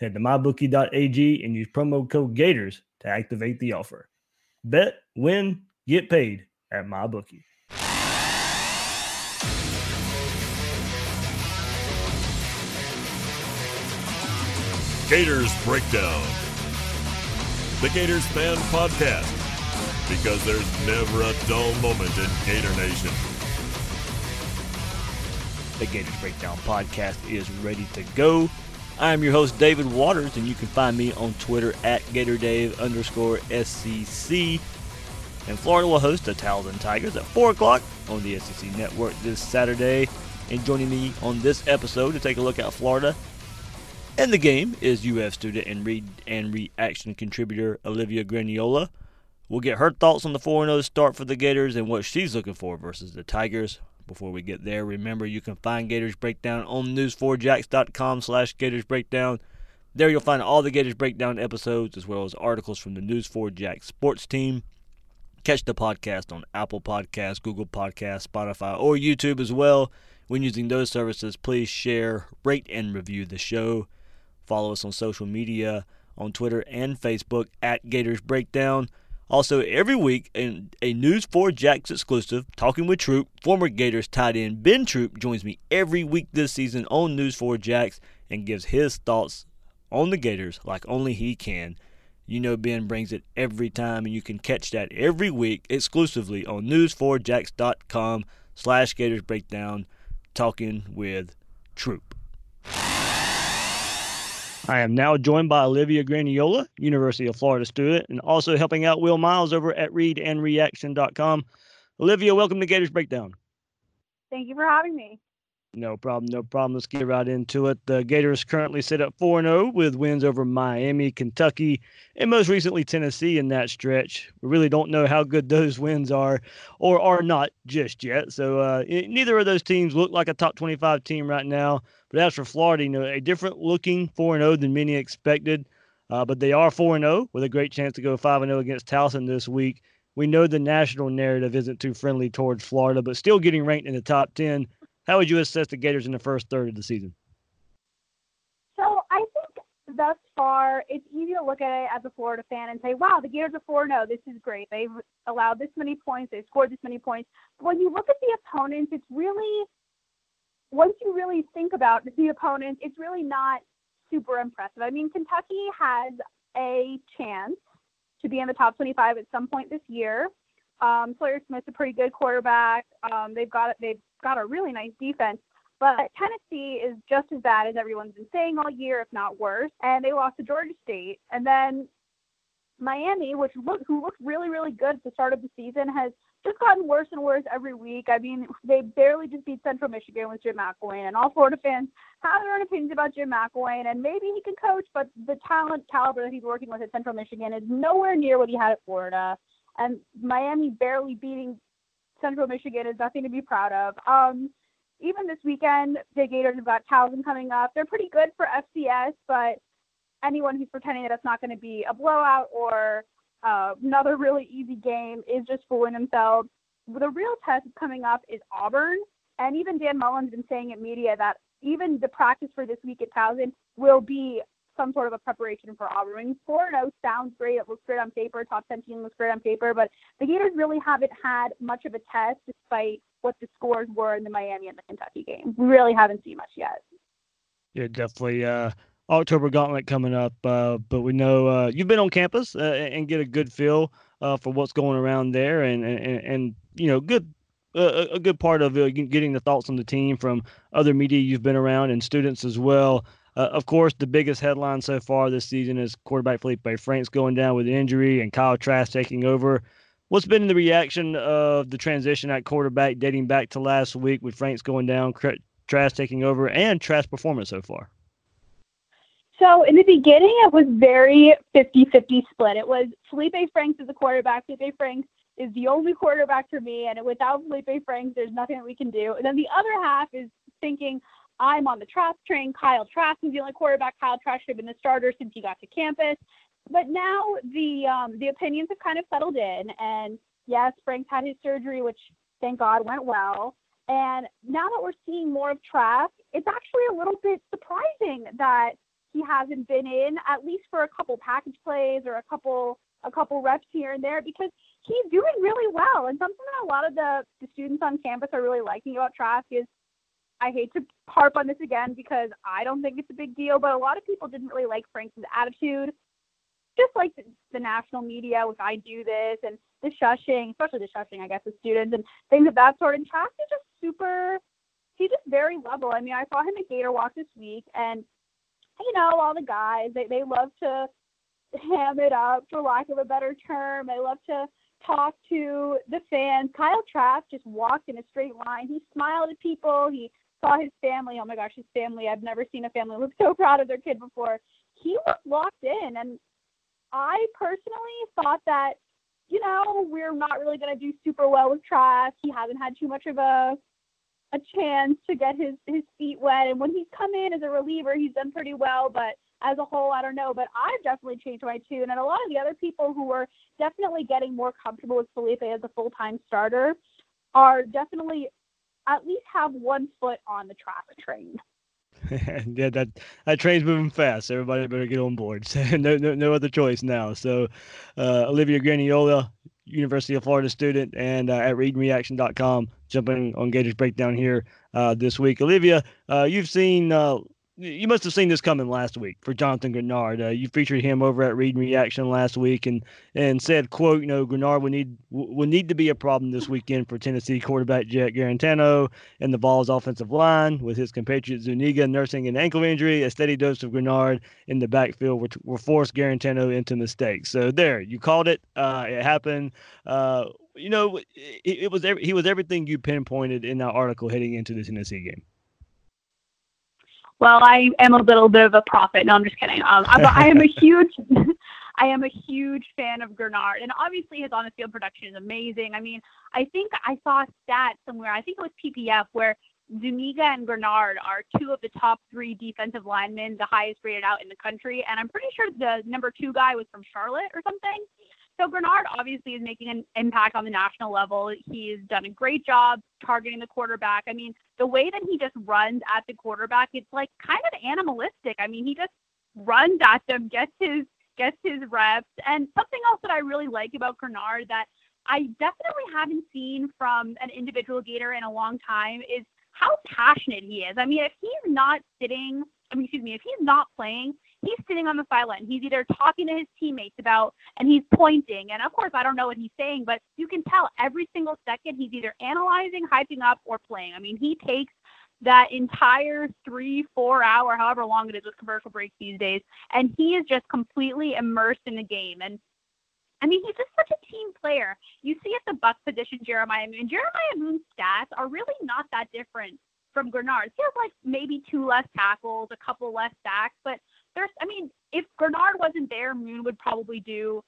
Head to mybookie.ag and use promo code Gators to activate the offer. Bet, win, get paid at MyBookie. Gators Breakdown. The Gators Fan Podcast. Because there's never a dull moment in Gator Nation. The Gators Breakdown podcast is ready to go. I am your host, David Waters, and you can find me on Twitter at GatorDave underscore SEC. And Florida will host the Towson Tigers at 4 o'clock on the SEC Network this Saturday. And joining me on this episode to take a look at Florida and the game is UF student and read and reaction contributor Olivia Graniola. We'll get her thoughts on the 4 0 start for the Gators and what she's looking for versus the Tigers. Before we get there, remember you can find Gators Breakdown on news4jax.com slash Gators Breakdown. There you'll find all the Gators Breakdown episodes as well as articles from the News4Jax sports team. Catch the podcast on Apple Podcasts, Google Podcasts, Spotify, or YouTube as well. When using those services, please share, rate, and review the show. Follow us on social media on Twitter and Facebook at Gators Breakdown. Also, every week, in a News4Jax exclusive, Talking with Troop, former Gators tight end Ben Troop joins me every week this season on News4Jax and gives his thoughts on the Gators like only he can. You know Ben brings it every time, and you can catch that every week exclusively on news4jax.com slash Gators Breakdown, Talking with Troop. I am now joined by Olivia Graniola, University of Florida student, and also helping out Will Miles over at readandreaction.com. Olivia, welcome to Gators Breakdown. Thank you for having me. No problem, no problem. Let's get right into it. The Gators currently sit at 4 0 with wins over Miami, Kentucky, and most recently Tennessee in that stretch. We really don't know how good those wins are or are not just yet. So uh, neither of those teams look like a top 25 team right now. But as for Florida, you know, a different looking 4 0 than many expected. Uh, but they are 4 0 with a great chance to go 5 0 against Towson this week. We know the national narrative isn't too friendly towards Florida, but still getting ranked in the top 10. How would you assess the Gators in the first third of the season? So I think thus far, it's easy to look at it as a Florida fan and say, wow, the Gators are 4 0. This is great. They've allowed this many points. They've scored this many points. But when you look at the opponents, it's really, once you really think about the opponents, it's really not super impressive. I mean, Kentucky has a chance to be in the top 25 at some point this year. Um, Sawyer Smith's a pretty good quarterback. Um, they've got they've got a really nice defense. But Tennessee is just as bad as everyone's been saying all year, if not worse. And they lost to Georgia State. And then Miami, which look who looked really, really good at the start of the season, has just gotten worse and worse every week. I mean, they barely just beat Central Michigan with Jim McElwain, and all Florida fans have their own opinions about Jim McElwain, and maybe he can coach, but the talent caliber that he's working with at Central Michigan is nowhere near what he had at Florida. And Miami barely beating Central Michigan is nothing to be proud of. Um, even this weekend, the Gators have got Towson coming up. They're pretty good for FCS, but anyone who's pretending that it's not going to be a blowout or uh, another really easy game is just fooling themselves. The real test coming up is Auburn, and even Dan Mullen's been saying in media that even the practice for this week at Towson will be some sort of a preparation for Auburn. I mean, 4 0 sounds great. It looks great on paper. Top 10 team looks great on paper. But the Gators really haven't had much of a test despite what the scores were in the Miami and the Kentucky game. We really haven't seen much yet. Yeah, definitely. Uh, October Gauntlet coming up, uh, but we know uh, you've been on campus uh, and get a good feel uh, for what's going around there, and and, and you know, good uh, a good part of getting the thoughts on the team from other media you've been around and students as well. Uh, of course, the biggest headline so far this season is quarterback Felipe Franks going down with injury and Kyle Trask taking over. What's been the reaction of the transition at quarterback dating back to last week with Franks going down, Trask taking over, and Trask performance so far? So in the beginning, it was very 50-50 split. It was Felipe Franks is the quarterback. Felipe Franks is the only quarterback for me, and without Felipe Franks, there's nothing that we can do. And then the other half is thinking I'm on the Trask train. Kyle Trask is the only quarterback. Kyle Trask should have been the starter since he got to campus. But now the um, the opinions have kind of settled in, and yes, Franks had his surgery, which thank God went well. And now that we're seeing more of Trask, it's actually a little bit surprising that he hasn't been in at least for a couple package plays or a couple a couple reps here and there because he's doing really well. And something that a lot of the, the students on campus are really liking about Trask is I hate to harp on this again because I don't think it's a big deal, but a lot of people didn't really like Frank's attitude. Just like the, the national media with I do this and the shushing, especially the shushing, I guess, of students and things of that sort. And Trask is just super, he's just very level. I mean, I saw him at Gator Walk this week and you know, all the guys, they, they love to ham it up, for lack of a better term. They love to talk to the fans. Kyle Trask just walked in a straight line. He smiled at people. He saw his family. Oh my gosh, his family. I've never seen a family look so proud of their kid before. He uh, was locked in. And I personally thought that, you know, we're not really going to do super well with Trask. He hasn't had too much of a a chance to get his his feet wet. And when he's come in as a reliever, he's done pretty well. But as a whole, I don't know. But I've definitely changed my tune, and a lot of the other people who were definitely getting more comfortable with Felipe as a full time starter are definitely at least have one foot on the Trask train. yeah, that that train's moving fast. Everybody better get on board. no, no, no other choice now. So, uh, Olivia Graniola, University of Florida student, and uh, at readreaction.com, jumping on Gators Breakdown here uh, this week. Olivia, uh, you've seen uh, you must have seen this coming last week for Jonathan Greenard. Uh, you featured him over at Read Reaction last week, and and said, "quote You know, Greenard would need would need to be a problem this weekend for Tennessee quarterback Jack Guarantano and the Vols offensive line with his compatriot Zuniga nursing an ankle injury. A steady dose of Greenard in the backfield which will force Guarantano into mistakes. So there, you called it. Uh, it happened. Uh, you know, it, it was he was everything you pinpointed in that article heading into the Tennessee game well, I am a little bit of a prophet. No, I'm just kidding. Um, I, I am a huge, I am a huge fan of Greenard, and obviously his on-the-field production is amazing. I mean, I think I saw a stat somewhere. I think it was PFF where Zuniga and Greenard are two of the top three defensive linemen, the highest rated out in the country, and I'm pretty sure the number two guy was from Charlotte or something. So Greenard obviously is making an impact on the national level. He's done a great job targeting the quarterback. I mean, the way that he just runs at the quarterback, it's like kind of animalistic. I mean, he just runs at them, gets his gets his reps. And something else that I really like about Greenard that I definitely haven't seen from an individual Gator in a long time is how passionate he is. I mean, if he's not sitting, I mean, excuse me, if he's not playing, he's sitting on the sideline. He's either talking to his teammates about, and he's pointing. And of course, I don't know what he's saying, but you can tell every single second he's either analyzing, hyping up, or playing. I mean, he takes that entire three, four hour, however long it is with commercial breaks these days, and he is just completely immersed in the game. And I mean, he's just such a team player. You see at the buck position, Jeremiah Moon. Jeremiah Moon's stats are really not that different from Greenard. He has like maybe two less tackles, a couple less sacks, but there's, I mean, if Greenard wasn't there, Moon would probably do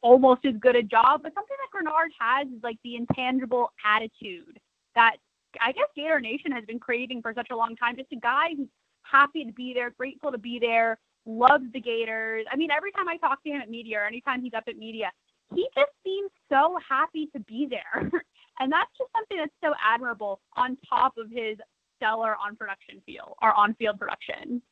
almost as good a job. But something that Greenard has is like the intangible attitude that I guess Gator Nation has been craving for such a long time. Just a guy who's happy to be there, grateful to be there, loves the Gators. I mean, every time I talk to him at media or anytime he's up at media, he just seems so happy to be there. and that's just something that's so admirable on top of his stellar on production field or on field production.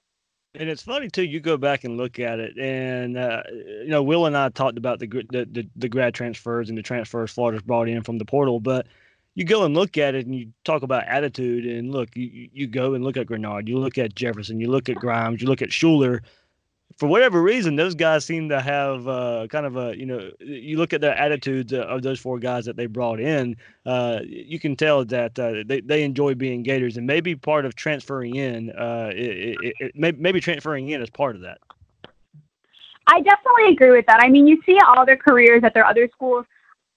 And it's funny too. You go back and look at it, and uh, you know, Will and I talked about the, the, the the grad transfers and the transfers Florida's brought in from the portal. But you go and look at it, and you talk about attitude. And look, you you go and look at Greenard, you look at Jefferson, you look at Grimes, you look at Shuler for whatever reason, those guys seem to have uh, kind of a you know you look at the attitudes of those four guys that they brought in, uh, you can tell that uh, they they enjoy being Gators, and maybe part of transferring in, uh, it, it, it, maybe transferring in is part of that. I definitely agree with that. I mean, you see all their careers at their other schools.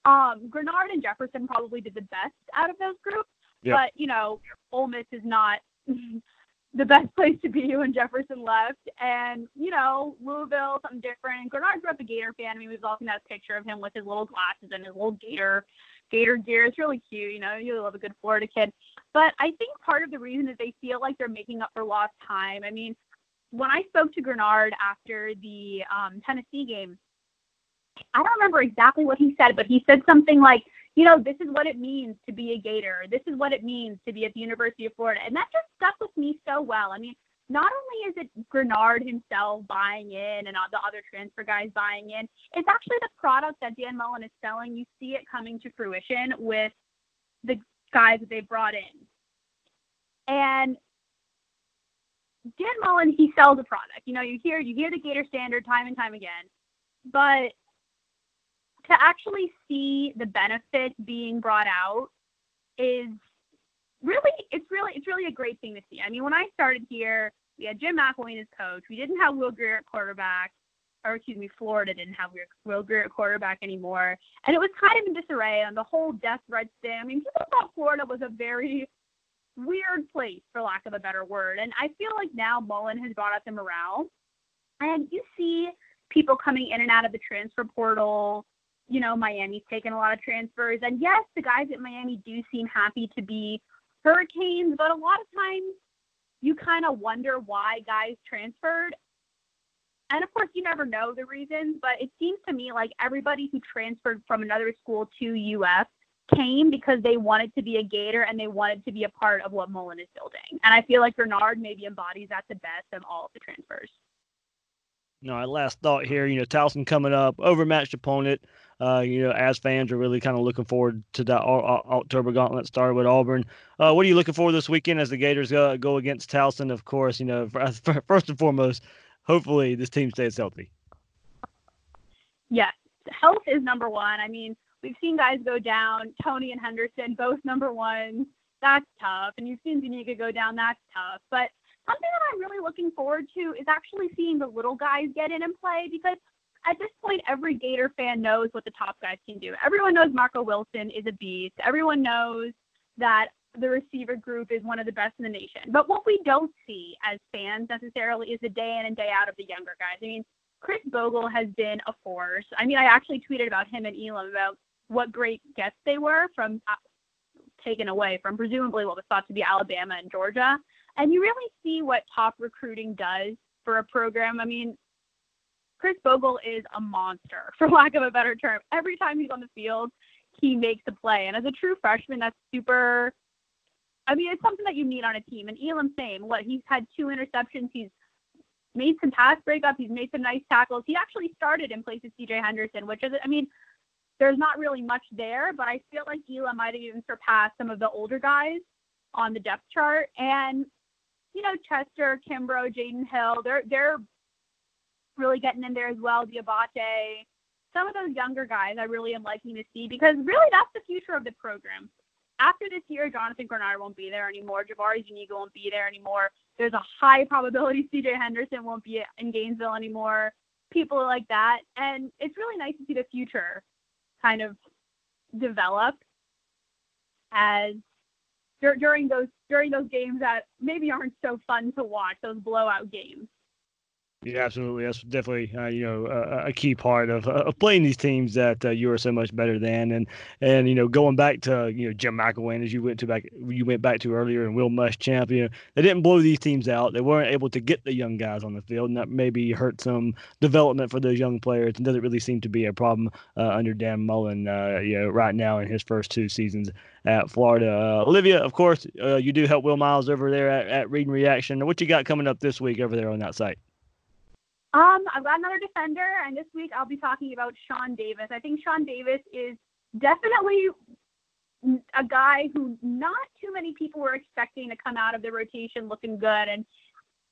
Um, Greenard and Jefferson probably did the best out of those groups, Yep. but you know, Ole Miss is not the best place to be when Jefferson left. And you know, Louisville, something different. And Greenard grew up a Gator fan. I mean, we've all seen that picture of him with his little glasses and his little Gator Gator gear. It's really cute. You know, you love a good Florida kid. But I think part of the reason is they feel like they're making up for lost time. I mean, when I spoke to Greenard after the um, Tennessee game, I don't remember exactly what he said, but he said something like, you know, this is what it means to be a Gator. This is what it means to be at the University of Florida. And that just stuck with me so well. I mean, not only is it Greenard himself buying in and all the other transfer guys buying in, it's actually the product that Dan Mullen is selling. You see it coming to fruition with the guys that they brought in. And Dan Mullen, he sells a product. You know, you hear you hear the Gator standard time and time again, but to actually see the benefit being brought out is really it's really it's really a great thing to see. I mean, when I started here, we had Jim McElwain as coach. We didn't have Will Grier at quarterback, or excuse me, Florida didn't have Will Grier at quarterback anymore, and it was kind of in disarray on the whole death threats thing. I mean, people thought Florida was a very weird place, for lack of a better word, and I feel like now Mullen has brought up the morale, and you see people coming in and out of the transfer portal. You know, Miami's taken a lot of transfers, and yes, the guys at Miami do seem happy to be Hurricanes, but a lot of times you kind of wonder why guys transferred. And of course, you never know the reasons, but it seems to me like everybody who transferred from another school to UF came because they wanted to be a Gator and they wanted to be a part of what Mullen is building. And I feel like Greenard maybe embodies that the best of all of the transfers. No, our last thought here, you know, Towson coming up, overmatched opponent. Uh, you know, as fans are really kind of looking forward to that October gauntlet started with Auburn. Uh, what are you looking for this weekend as the Gators go, go against Towson? Of course, you know, first and foremost, hopefully this team stays healthy. Yes, health is number one. I mean, we've seen guys go down, Toney and Henderson, both number ones. That's tough. And you've seen Zuniga go down. That's tough. But something that I'm really looking forward to is actually seeing the little guys get in and play because at this point, every Gator fan knows what the top guys can do. Everyone knows Marco Wilson is a beast. Everyone knows that the receiver group is one of the best in the nation. But what we don't see as fans necessarily is the day in and day out of the younger guys. I mean, Khris Bogle has been a force. I mean, I actually tweeted about him and Elam about what great guests they were from uh, taken away from presumably what was thought to be Alabama and Georgia. And you really see what top recruiting does for a program. I mean, Khris Bogle is a monster, for lack of a better term. Every time he's on the field, he makes a play. And as a true freshman, that's super. I mean, it's something that you need on a team. And Elam, same. What he's had two interceptions. He's made some pass breakups. He's made some nice tackles. He actually started in place of C.J. Henderson, which is, I mean, there's not really much there, but I feel like Elam might have even surpassed some of the older guys on the depth chart. And you know, Chester, Kimbrough, Jaydon Hill, they're they're really getting in there as well. Diabate, some of those younger guys I really am liking to see because really that's the future of the program. After this year, Jonathan Greenard won't be there anymore. Jabari Zuniga won't be there anymore. There's a high probability CJ Henderson won't be in Gainesville anymore. People like that. And it's really nice to see the future kind of develop as during those during those games that maybe aren't so fun to watch, those blowout games. Yeah, absolutely. That's definitely uh, you know a, a, key part of, uh, of playing these teams that uh, you are so much better than, and and you know going back to you know Jim McElwain as you went to back you went back to earlier, and Will Muschamp. You know they didn't blow these teams out. They weren't able to get the young guys on the field, and that maybe hurt some development for those young players. And doesn't really seem to be a problem uh, under Dan Mullen. Uh, you know right now in his first two seasons at Florida. Uh, Olivia, of course, you do help Will Miles over there at, at Reading Reaction. What you got coming up this week over there on that site? Um, I've got another defender, and this week I'll be talking about Shawn Davis. I think Shawn Davis is definitely a guy who not too many people were expecting to come out of the rotation looking good, and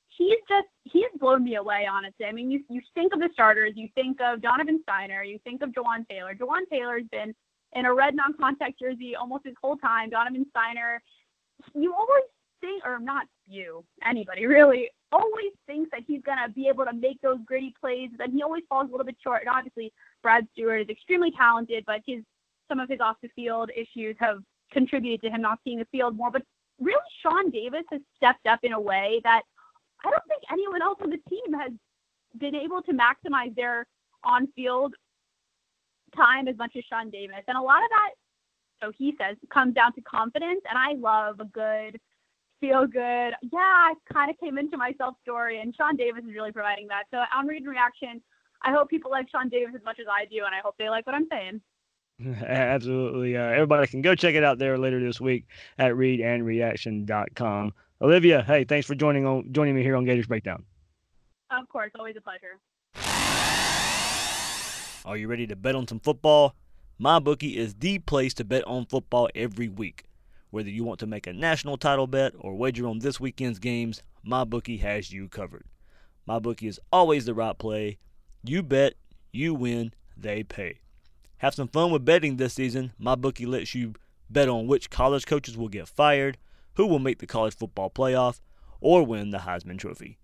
he's just he's blown me away. Honestly, I mean, you you think of the starters, you think of Donovan Stiner, you think of Jeawon Taylor. Jeawon Taylor's been in a red non-contact jersey almost his whole time. Donovan Stiner, you always think, or not you, anybody really, always thinks that he's going to be able to make those gritty plays, and he always falls a little bit short. And obviously, Brad Stewart is extremely talented, but his some of his off the field issues have contributed to him not seeing the field more. But really, Shawn Davis has stepped up in a way that I don't think anyone else on the team has been able to maximize their on field time as much as Shawn Davis. And a lot of that, so he says, comes down to confidence. And I love a good, feel good, yeah, I kind of came into myself story. And Shawn Davis is really providing that. So on read and reaction, I hope people like Shawn Davis as much as I do. And I hope they like what I'm saying. Absolutely. Uh, everybody can go check it out there later this week at readandreaction.com. Olivia, hey, thanks for joining on joining me here on Gators Breakdown. Of course, always a pleasure. Are you ready to bet on some football? MyBookie is the place to bet on football every week. Whether you want to make a national title bet or wager on this weekend's games, MyBookie has you covered. MyBookie is always the right play. You bet, you win, they pay. Have some fun with betting this season. MyBookie lets you bet on which college coaches will get fired, who will make the college football playoff, or win the Heisman Trophy.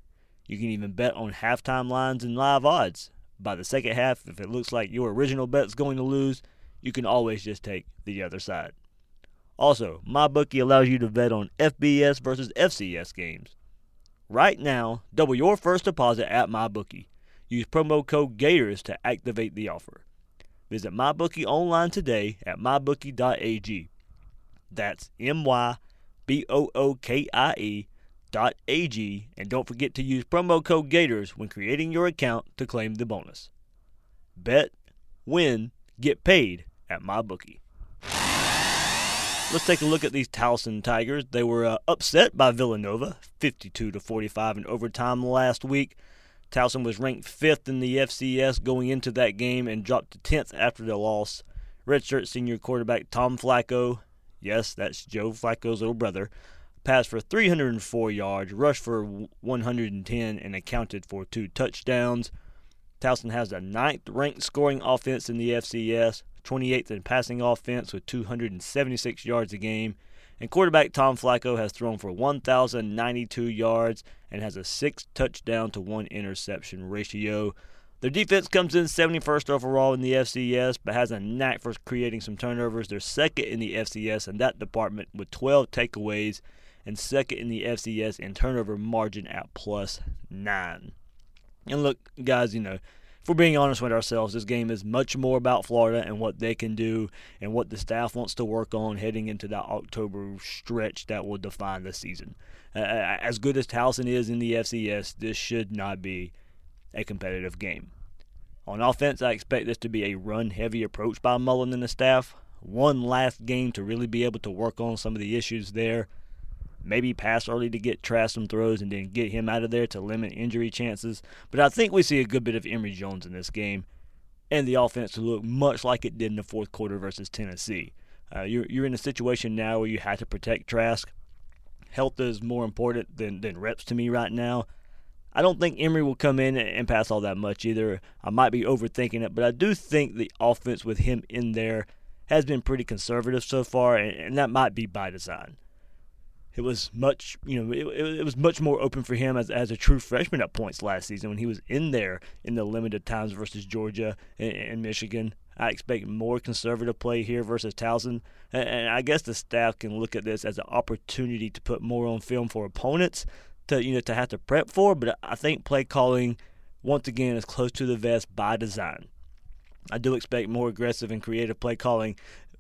You can even bet on halftime lines and live odds. By the second half, if it looks like your original bet's going to lose, you can always just take the other side. Also, MyBookie allows you to bet on FBS versus FCS games. Right now, double your first deposit at MyBookie. Use promo code GATORS to activate the offer. Visit MyBookie online today at mybookie.ag. That's M Y B O O K I E dot AG, and don't forget to use promo code GATORS when creating your account to claim the bonus. Bet, win, get paid at MyBookie. Let's take a look at these Towson Tigers. They were uh, upset by Villanova, 52 to 45 in overtime last week. Towson was ranked fifth in the FCS going into that game and dropped to 10th after the loss. Redshirt senior quarterback Tom Flacco, yes, that's Joe Flacco's little brother, passed for 304 yards, rushed for 110, and accounted for two touchdowns. Towson has the ninth ranked scoring offense in the FCS, 28th in passing offense with 276 yards a game. And quarterback Tom Flacco has thrown for 1,092 yards and has a six touchdown to one interception ratio. Their defense comes in 71st overall in the FCS, but has a knack for creating some turnovers. They're second in the FCS in that department with 12 takeaways, and second in the FCS in turnover margin at plus nine. And look, guys, you know, if we're being honest with ourselves, this game is much more about Florida and what they can do and what the staff wants to work on heading into that October stretch that will define the season. Uh, as good as Towson is in the FCS, this should not be a competitive game. On offense, I expect this to be a run heavy approach by Mullen and the staff. One last game to really be able to work on some of the issues there maybe pass early to get Trask some throws and then get him out of there to limit injury chances. But I think we see a good bit of Emory Jones in this game, and the offense to look much like it did in the fourth quarter versus Tennessee. Uh, you're you're in a situation now where you have to protect Trask. Health is more important than than reps to me right now. I don't think Emory will come in and pass all that much either. I might be overthinking it, but I do think the offense with him in there has been pretty conservative so far, and, and that might be by design it was much you know it, it, was much more open for him as, as a true freshman at points last season when he was in there in the limited times versus Georgia and, and Michigan. I expect more conservative play here versus Towson, and, and I guess the staff can look at this as an opportunity to put more on film for opponents to you know to have to prep for. But I think play calling once again is close to the vest by design. I do expect more aggressive and creative play calling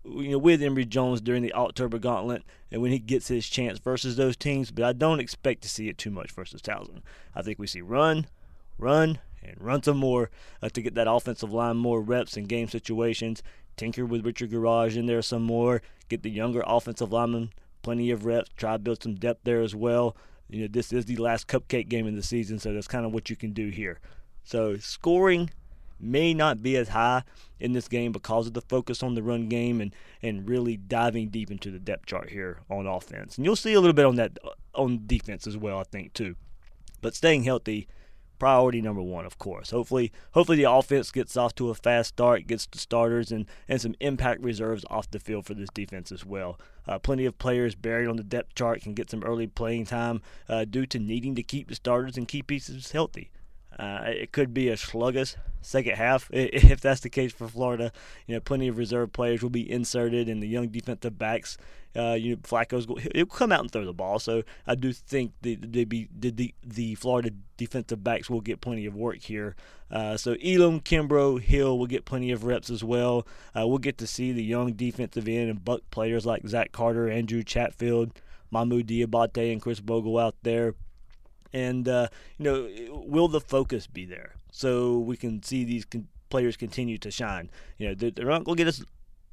you know, with Emory Jones during the October Gauntlet and when he gets his chance versus those teams, but I don't expect to see it too much versus Towson. I think we see run, run, and run some more uh, to get that offensive line more reps in game situations. Tinker with Richard Gouraige in there some more. Get the younger offensive linemen plenty of reps. Try to build some depth there as well. You know, this is the last cupcake game in the season, so that's kind of what you can do here. So scoring may not be as high in this game because of the focus on the run game and, and really diving deep into the depth chart here on offense. And you'll see a little bit on that on defense as well, I think too. But staying healthy, priority number one, of course. Hopefully, hopefully the offense gets off to a fast start, gets the starters and, and some impact reserves off the field for this defense as well. Uh, plenty of players buried on the depth chart can get some early playing time uh, due to needing to keep the starters and key pieces healthy. Uh, it could be a sluggish second half if that's the case for Florida. You know, plenty of reserve players will be inserted, and the young defensive backs. Uh, you know, Flacco's he'll come out and throw the ball. So I do think the the the, the, the Florida defensive backs will get plenty of work here. Uh, so Elam, Kimbrough, Hill will get plenty of reps as well. Uh, we'll get to see the young defensive end and buck players like Zach Carter, Andrew Chatfield, Mohamoud Diabate, and Khris Bogle out there. And uh, you know, will the focus be there so we can see these con- players continue to shine? You know, they're, they're not going to get us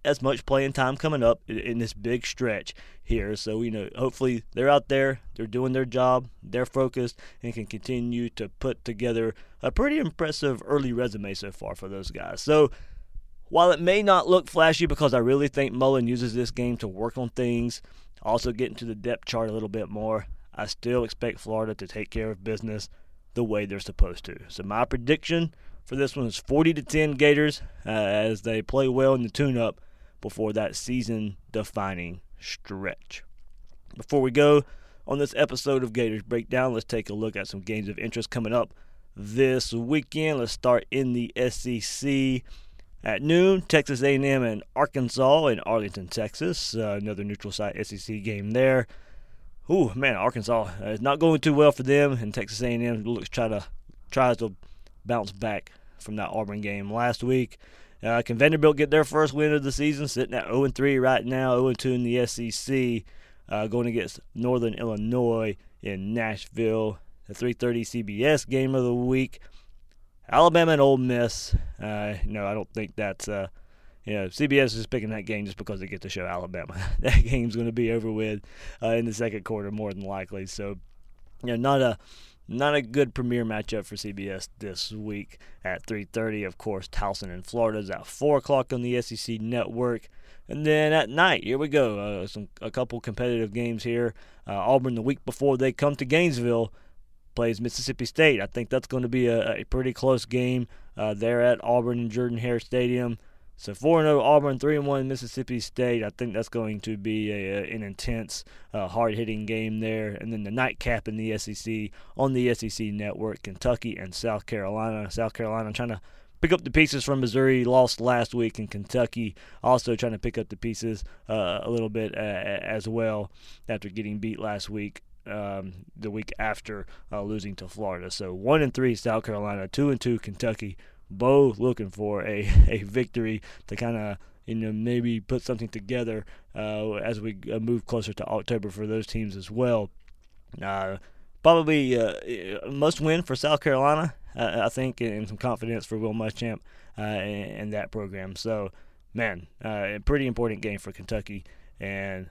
as much playing time coming up in this big stretch here. So, you know, hopefully they're out there, they're doing their job, they're focused, and can continue to put together a pretty impressive early resume so far for those guys. So, while it may not look flashy because I really think Mullen uses this game to work on things, also get into the depth chart a little bit more, I still expect Florida to take care of business the way they're supposed to. So, my prediction for this one is 40 to 10 Gators uh, as they play well in the tune up before that season defining stretch. Before we go on this episode of Gators Breakdown, let's take a look at some games of interest coming up this weekend. Let's start in the SEC. At noon, Texas A&M and Arkansas in Arlington, Texas. Uh, another neutral site SEC game there. Ooh, man, Arkansas uh, is not going too well for them, and Texas A&M looks try to tries to bounce back from that Auburn game last week. Uh, can Vanderbilt get their first win of the season, sitting at 0 3 right now, 0 2 in the SEC, uh, going against Northern Illinois in Nashville. The 3:30 CBS game of the week. Alabama and Ole Miss. Uh, no, I don't think that's. Uh, you know, CBS is picking that game just because they get to show Alabama. that game's going to be over with uh, in the second quarter, more than likely. So, you know, not a not a good premier matchup for CBS this week at 3:30. Of course, Towson in Florida is at 4 o'clock on the SEC Network. And then at night, here we go. Uh, some a couple competitive games here. Uh, Auburn the week before they come to Gainesville plays Mississippi State. I think that's going to be a, a pretty close game uh, there at Auburn and Jordan Hare Stadium. So 4 0 Auburn, 3 1 Mississippi State. I think that's going to be a, an intense, uh, hard hitting game there. And then the nightcap in the SEC on the SEC network Kentucky and South Carolina. South Carolina trying to pick up the pieces from Missouri, lost last week, and Kentucky also trying to pick up the pieces uh, a little bit uh, as well after getting beat last week. Um, the week after uh, losing to Florida, so one and three South Carolina, two and two Kentucky, both looking for a, a victory to kind of you know maybe put something together uh, as we uh, move closer to October for those teams as well. Uh, probably uh, must win for South Carolina, I think, and some confidence for Will Muschamp uh, and, that program. So, man, uh, a pretty important game for Kentucky and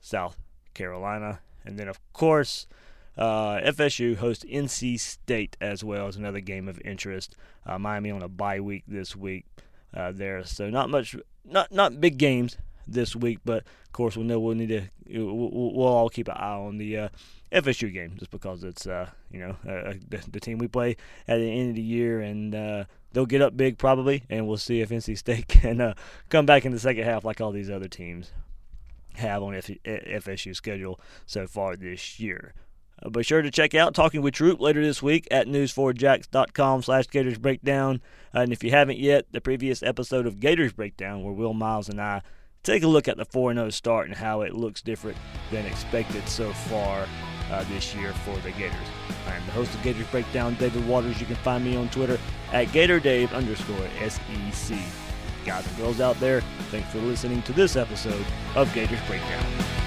South Carolina, and then of course. Uh, FSU hosts NC State as well as another game of interest. Uh, Miami on a bye week this week uh, there, so not much, not not big games this week, but of course we know we'll need to we'll, we'll all keep an eye on the uh, FSU game just because it's uh, you know uh, the, the, team we play at the end of the year and they'll get up big probably, and we'll see if NC State can come back in the second half like all these other teams have on F- FSU schedule so far this year. Uh, be sure to check out Talking with Troop later this week at news4jax.com slash Gators Breakdown. Uh, and if you haven't yet, the previous episode of Gators Breakdown, where Will Miles and I take a look at the 4 0 start and how it looks different than expected so far uh, this year for the Gators. I'm the host of Gators Breakdown, David Waters. You can find me on Twitter at GatorDave underscore SEC. Guys and girls out there, thanks for listening to this episode of Gators Breakdown.